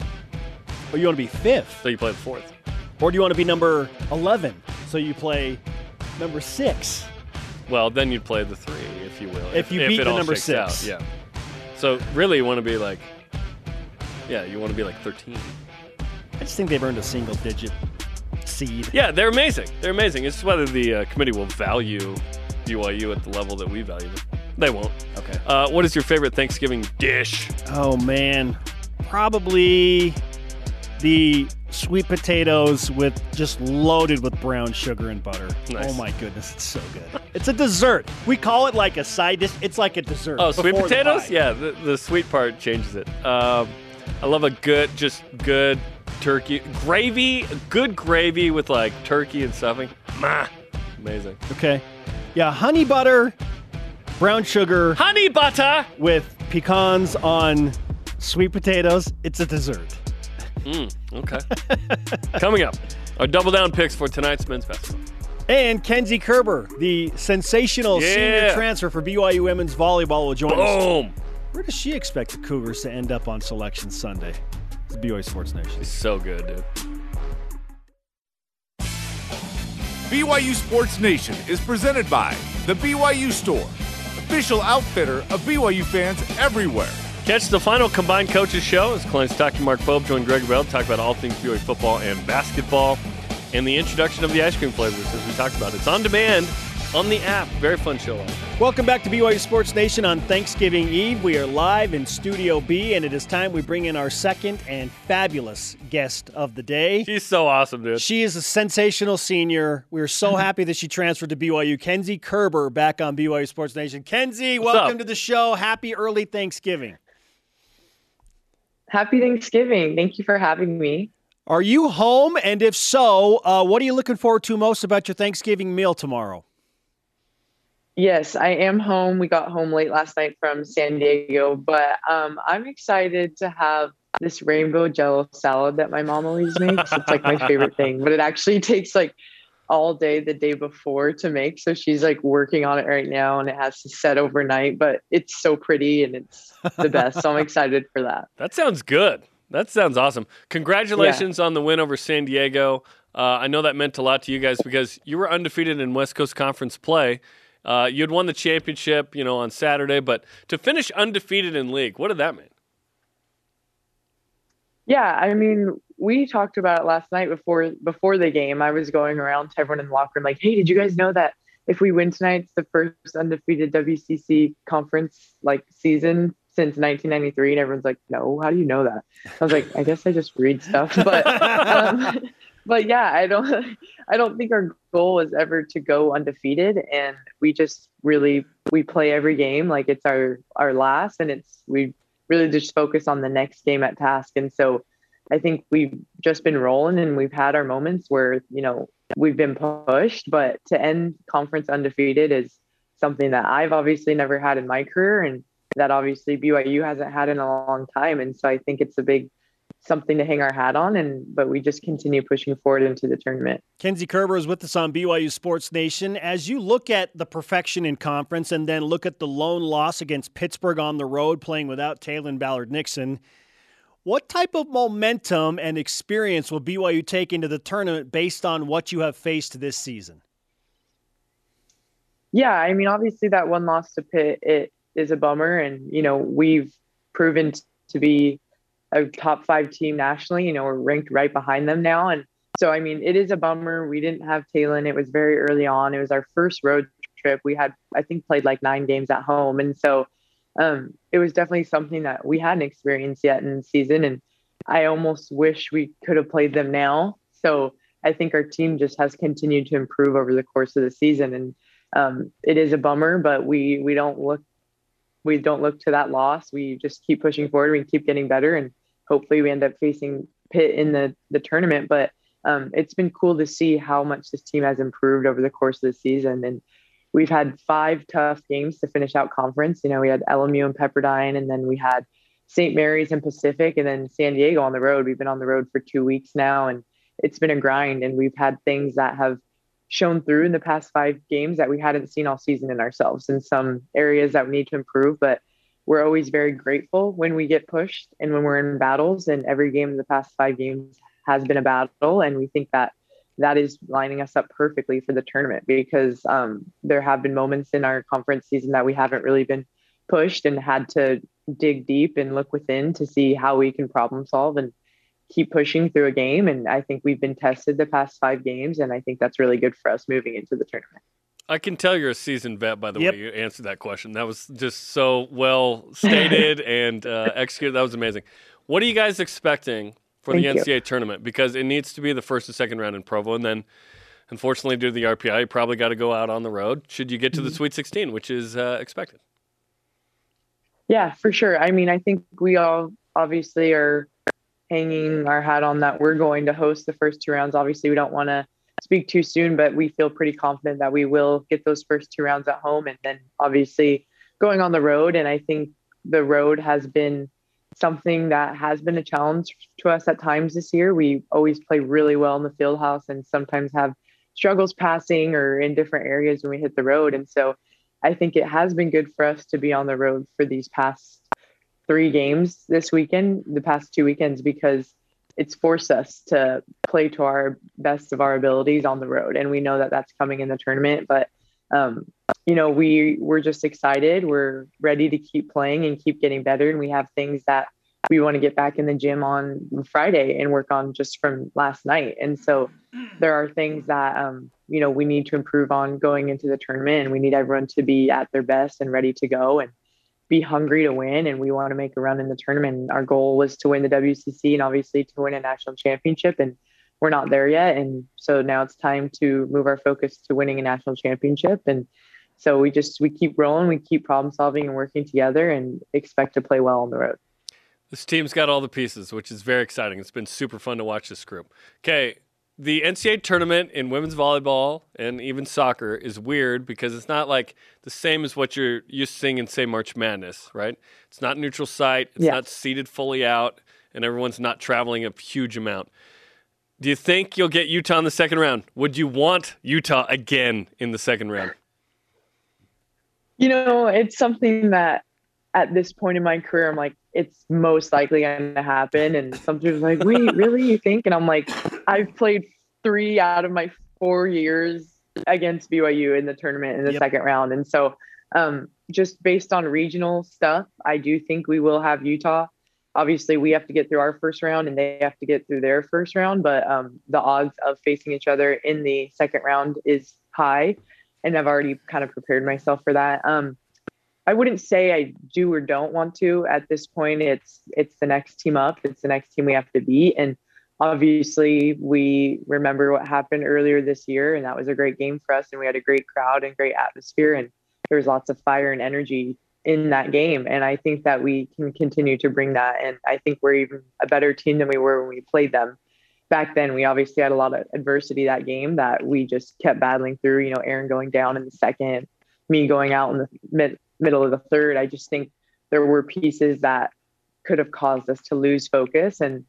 Or you want to be 5th? So you play the fourth. Or do you want to be number 11? So you play number 6. Well, then you'd play the three, if you will. If you beat it the number shakes out, six. Yeah. So really, you want to be like, yeah, you want to be like 13. I just think they've earned a single digit seed. Yeah, they're amazing. They're amazing. It's just whether the uh, committee will value BYU at the level that we value them. They won't. Okay. Uh, what is your favorite Thanksgiving dish? Oh man, probably the sweet potatoes with just loaded with brown sugar and butter. Nice. Oh my goodness, it's so good. It's a dessert. We call it like a side dish. It's like a dessert. Oh, sweet before the potatoes? Yeah, the, the sweet part changes it. Um, I love a good, just good turkey gravy. Good gravy with like turkey and stuffing. Ma, amazing. Okay. Yeah, honey butter, brown sugar Honey butter. with pecans on sweet potatoes. It's a dessert. Mm, okay. Coming up, our double down picks for tonight's men's festival. And Kenzie Koerber, the sensational senior Yeah. transfer for BYU women's volleyball, will join us. Boom. Where does she expect the Cougars to end up on Selection Sunday? It's BYU Sports Nation. It's so good, dude. BYU Sports Nation is presented by The BYU Store, official outfitter of BYU fans everywhere. Catch the final combined coaches show as Kalani Sitake, Mark Pope join Greg Wrubell to talk about all things BYU football and basketball, and the introduction of the ice cream flavors as we talked about. It's on demand on the app. Very fun show. Welcome back to BYU Sports Nation on Thanksgiving Eve. We are live in Studio B, and it is time we bring in our second and fabulous guest of the day. She's so awesome, dude. She is a sensational senior. We are so happy that she transferred to BYU. Kenzie Koerber back on BYU Sports Nation. Kenzie, welcome up? to the show. Happy early Thanksgiving. Happy Thanksgiving. Thank you for having me. Are you home? And if so, uh, what are you looking forward to most about your Thanksgiving meal tomorrow? Yes, I am home. We got home late last night from San Diego, but um, I'm excited to have this rainbow jello salad that my mom always makes. It's like my favorite thing, but it actually takes like all day the day before to make. So she's like working on it right now and it has to set overnight, but it's so pretty and it's the best. so I'm excited for that. That sounds good. That sounds awesome. Congratulations on the win over San Diego. Uh, I know that meant a lot to you guys because you were undefeated in West Coast Conference play. Uh, you'd won the championship, you know, on Saturday, but to finish undefeated in league, what did that mean? Yeah, I mean, we talked about it last night before before the game. I was going around to everyone in the locker room like, "Hey, did you guys know that if we win tonight, it's the first undefeated WCC conference like season since 1993?" And everyone's like, "No, how do you know that?" I was like, "I guess I just read stuff." But um, but yeah, I don't I don't think our goal is ever to go undefeated, and we just really we play every game like it's our our last, and it's we really just focus on the next game at task. And so I think we've just been rolling and we've had our moments where, you know, we've been pushed, but to end conference undefeated is something that I've obviously never had in my career and that obviously BYU hasn't had in a long time. And so I think it's a big something to hang our hat on and but we just continue pushing forward into the tournament. Kenzie Koerber is with us on BYU Sports Nation. As you look at the perfection in conference and then look at the lone loss against Pittsburgh on the road, playing without Taylor Ballard Nixon, what type of momentum and experience will BYU take into the tournament based on what you have faced this season? Yeah, I mean, obviously that one loss to Pitt it is a bummer, and you know we've proven to be a top five team nationally. You know, we're ranked right behind them now, and so I mean, it is a bummer. We didn't have Talon. It was very early on. It was our first road trip. We had, I think, played like nine games at home, and so um, it was definitely something that we hadn't experienced yet in the season. And I almost wish we could have played them now. So I think our team just has continued to improve over the course of the season, and um, it is a bummer, but we we don't look we don't look to that loss. We just keep pushing forward. We keep getting better, and hopefully we end up facing Pitt in the the tournament. But um, it's been cool to see how much this team has improved over the course of the season, and we've had five tough games to finish out conference. You know, we had LMU and Pepperdine, and then we had St. Mary's and Pacific, and then San Diego on the road. We've been on the road for two weeks now, and it's been a grind. And we've had things that have shown through in the past five games that we hadn't seen all season in ourselves, in some areas that we need to improve. But we're always very grateful when we get pushed and when we're in battles. And every game in the past five games has been a battle, and we think that that is lining us up perfectly for the tournament because um, there have been moments in our conference season that we haven't really been pushed and had to dig deep and look within to see how we can problem solve and keep pushing through a game. And I think we've been tested the past five games, and I think that's really good for us moving into the tournament. I can tell you're a seasoned vet by the Yep. way you answered that question. That was just so well stated and uh, executed. That was amazing. What are you guys expecting for the Thank you. NCAA tournament? Because it needs to be the first and second round in Provo, and then, unfortunately, due to the RPI, you probably got to go out on the road. Should you get to the Mm-hmm. Sweet 16, which is uh, expected? Yeah, for sure. I mean, I think we all obviously are hanging our hat on that we're going to host the first two rounds. Obviously, we don't want to speak too soon, but we feel pretty confident that we will get those first two rounds at home and then obviously going on the road. And I think the road has been something that has been a challenge to us at times this year. We always play really well in the field house and sometimes have struggles passing or in different areas when we hit the road. And so I think it has been good for us to be on the road for these past three games this weekend, the past two weekends, because it's forced us to play to our best of our abilities on the road. And we know that that's coming in the tournament. But, um, you know, we, we're just excited. We're ready to keep playing and keep getting better. And we have things that we want to get back in the gym on Friday and work on just from last night. And so there are things that, um, you know, we need to improve on going into the tournament and we need everyone to be at their best and ready to go and be hungry to win. And we want to make a run in the tournament. Our goal was to win the WCC and obviously to win a national championship. And we're not there yet. And so now it's time to move our focus to winning a national championship. And so we just, we keep rolling, we keep problem solving and working together and expect to play well on the road. This team's got all the pieces, which is very exciting. It's been super fun to watch this group. Okay, the NCAA tournament in women's volleyball and even soccer is weird because it's not like the same as what you're used to seeing in, say, March Madness, right? It's not neutral site, it's not seated fully out, and everyone's not traveling a huge amount. Do you think you'll get Utah in the second round? Would you want Utah again in the second round? You know, it's something that at this point in my career, I'm like, it's most likely going to happen. And some people are like, wait, really? You think? And I'm like, I've played three out of my four years against BYU in the tournament in the Yep. second round. And so, um, just based on regional stuff, I do think we will have Utah. Obviously, we have to get through our first round and they have to get through their first round. But um, the odds of facing each other in the second round is high. And I've already kind of prepared myself for that. Um, I wouldn't say I do or don't want to at this point. It's it's the next team up. It's the next team we have to beat. And obviously we remember what happened earlier this year and that was a great game for us and we had a great crowd and great atmosphere and there was lots of fire and energy in that game. And I think that we can continue to bring that. And I think we're even a better team than we were when we played them. Back then, we obviously had a lot of adversity that game that we just kept battling through. You know, Aaron going down in the second, me going out in the mid, middle of the third. I just think there were pieces that could have caused us to lose focus. And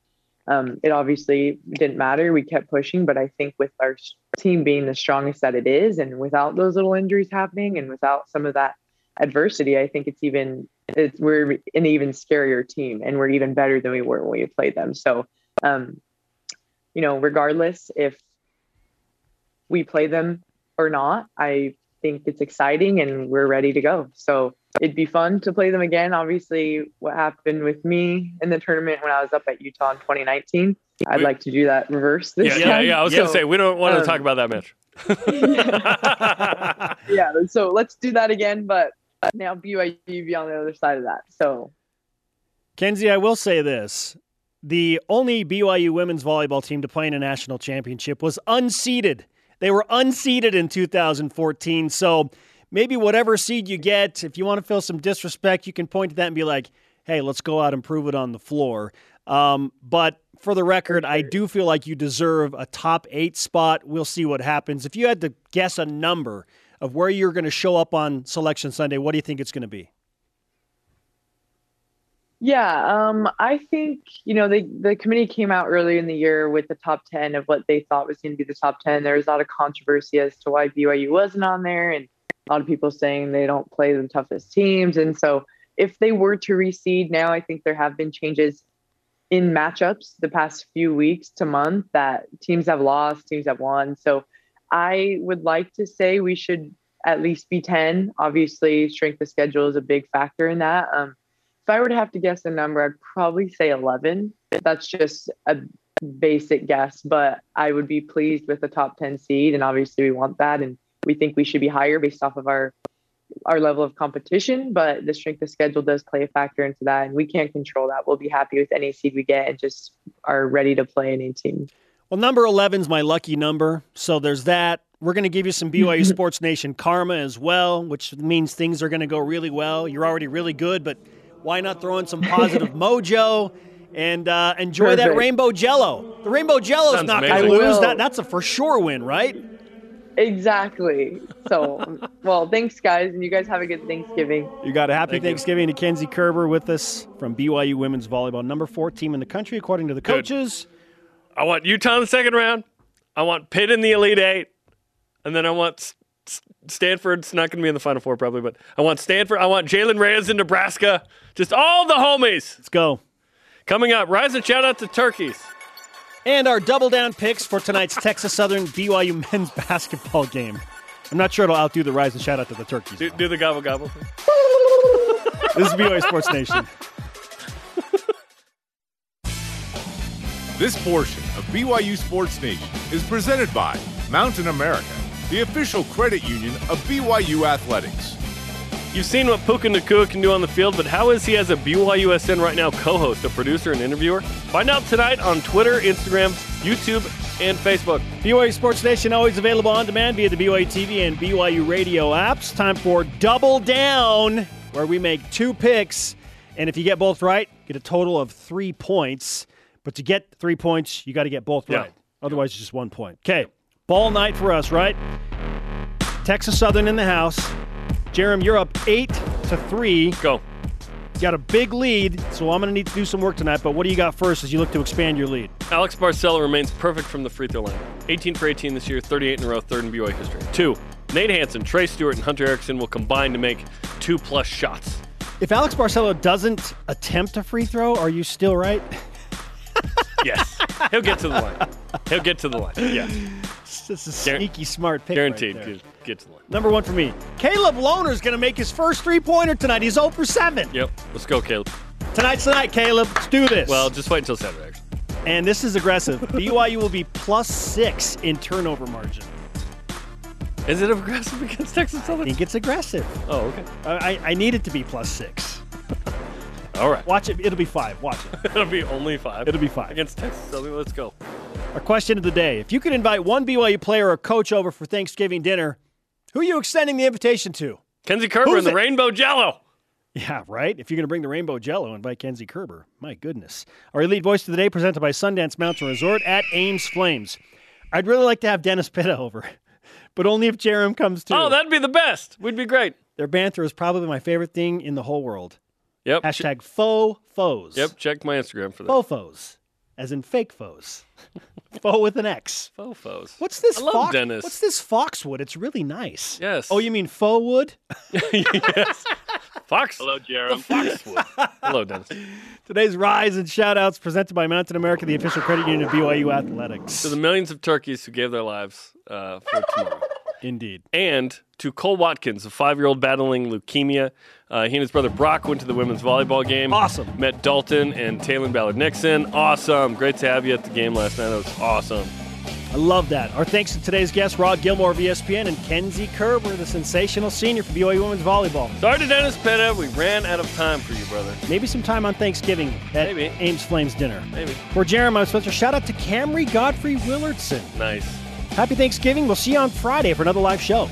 um, it obviously didn't matter. We kept pushing. But I think with our team being the strongest that it is, and without those little injuries happening, and without some of that adversity, I think it's even it's, we're an even scarier team, and we're even better than we were when we played them. So, um, you know, regardless if we play them or not, I think it's exciting and we're ready to go. So it'd be fun to play them again. Obviously, what happened with me in the tournament when I was up at Utah in 2019, I'd We- like to do that reverse this Yeah, time. yeah, yeah. I was gonna say we don't want to um, talk about that match. yeah, so let's do that again, but now BYU be on the other side of that. So Kenzie, I will say this. The only BYU women's volleyball team to play in a national championship was unseeded. They were unseeded in 2014. So maybe whatever seed you get, if you want to feel some disrespect, you can point to that and be like, hey, let's go out and prove it on the floor. Um, but for the record, I do feel like you deserve a top eight spot. We'll see what happens. If you had to guess a number of where you're going to show up on Selection Sunday, what do you think it's going to be? Yeah, um, I think you know the the committee came out earlier in the year with the top ten of what they thought was going to be the top ten. There was a lot of controversy as to why BYU wasn't on there, and a lot of people saying they don't play the toughest teams. And so, if they were to reseed now, I think there have been changes in matchups the past few weeks to month that teams have lost, teams have won. So, I would like to say we should at least be ten. Obviously, strength of schedule is a big factor in that. Um, if I were to have to guess a number, I'd probably say 11. That's just a basic guess, but I would be pleased with the top 10 seed. And obviously, we want that. And we think we should be higher based off of our our level of competition, but the strength of schedule does play a factor into that, and we can't control that. We'll be happy with any seed we get and just are ready to play any team. Well, number 11 is my lucky number. So there's that. We're going to give you some BYU Sports Nation karma as well, which means things are going to go really well. You're already really good, but why not throw in some positive mojo and uh, enjoy that rainbow jello? The rainbow jello is Sounds not going to lose. That, that's a for sure win, right? Exactly. So, well, thanks, guys, and you guys have a good Thanksgiving. You got a happy Thank you. Thanksgiving to Kenzie Koerber with us from BYU Women's Volleyball, number four team in the country, according to the Good. coaches. I want Utah in the second round. I want Pitt in the Elite Eight, and then I want S- S- Stanford's not going to be in the Final Four probably, but I want Stanford. I want Jalen Reyes in Nebraska. Just all the homies Let's go. coming up. Rise and shout out to turkeys. And our double down picks for tonight's Texas Southern BYU men's basketball game. I'm not sure it'll outdo the rise and shout out to the turkeys. Do, do the gobble gobble. This is BYU Sports Nation. This portion of BYU Sports Nation is presented by Mountain America, the official credit union of BYU Athletics. You've seen what Puka Nacua can do on the field, but how is he as a BYUSN right now co-host, a producer, and interviewer? Find out tonight on Twitter, Instagram, YouTube, and Facebook. BYU Sports Nation always available on demand via the BYU TV and BYU radio apps. Time for Double Down, where we make two picks. And if you get both right, get a total of three points. But to get three points, you got to get both Yeah. right. Otherwise, it's just one point. Okay, ball night for us, right? Texas Southern in the house. Jarom, you're up eight to three. Go. Got a big lead, so I'm going to need to do some work tonight. But what do you got first as you look to expand your lead? Alex Barcelo remains perfect from the free throw line. 18 for 18 this year, 38 in a row, third in BYU history. Two, Nate Hansen, Trey Stewart, and Hunter Erickson will combine to make two plus shots. If Alex Barcelo doesn't attempt a free throw, are you still right? Yes. He'll get to the line. He'll get to the line. Yeah. This is a Guar- sneaky smart pick. Guaranteed. Right get, get to the line. Number one for me. Caleb Lohner's going to make his first three pointer tonight. He's 0 for 7. Yep. Let's go, Caleb. Tonight's tonight, Caleb. Let's do this. Well, just wait until Saturday, actually. and this is aggressive. BYU will be plus six in turnover margin. Is it aggressive against Texas I Southern? think it's aggressive. Oh, okay. I, I, I need it to be plus six. All right. Watch it. It'll be five. Watch it. It'll be only five. It'll be five. Against Texas Southern. Let's go. Our question of the day: If you could invite one BYU player or coach over for Thanksgiving dinner, who are you extending the invitation to? Kenzie Koerber Who's and the it? Rainbow Jello. Yeah, right. If you're going to bring the rainbow jello, invite Kenzie Koerber. My goodness. Our elite voice of the day presented by Sundance Mountain Resort at Ames Flames. I'd really like to have Dennis Pitta over, but only if Jarom comes too. Oh, that'd be the best. We'd be great. Their banter is probably my favorite thing in the whole world. Yep. Hashtag faux foes. yep. Check my Instagram for that. Faux foes, as in fake foes. Faux with an X. Fofos. What's this? I love fox- Dennis. What's this foxwood? It's really nice. Yes. Oh, you mean faux wood? yes. Fox. Hello, The Jarom. Foxwood. Hello, Dennis. Today's rise and shout outs presented by Mountain America, the official credit union of BYU Athletics. To the millions of turkeys who gave their lives uh, for tomorrow. Indeed. And to Cole Watkins, a five year old battling leukemia. Uh, he and his brother Brock went to the women's volleyball game. Awesome. Met Dalton and Taylor Ballard Nixon. Awesome. Great to have you at the game last night. That was awesome. I love that. Our thanks to today's guests, Rod Gilmore of ESPN and Kenzie Koerber, the sensational senior for BYU Women's Volleyball. Sorry to Dennis Pitta. We ran out of time for you, brother. Maybe some time on Thanksgiving at Maybe. Ames Flames dinner. Maybe. For Jarom, I'm Spencer. Shout out to Camry Godfrey Willardson. Nice. Happy Thanksgiving. We'll see you on Friday for another live show.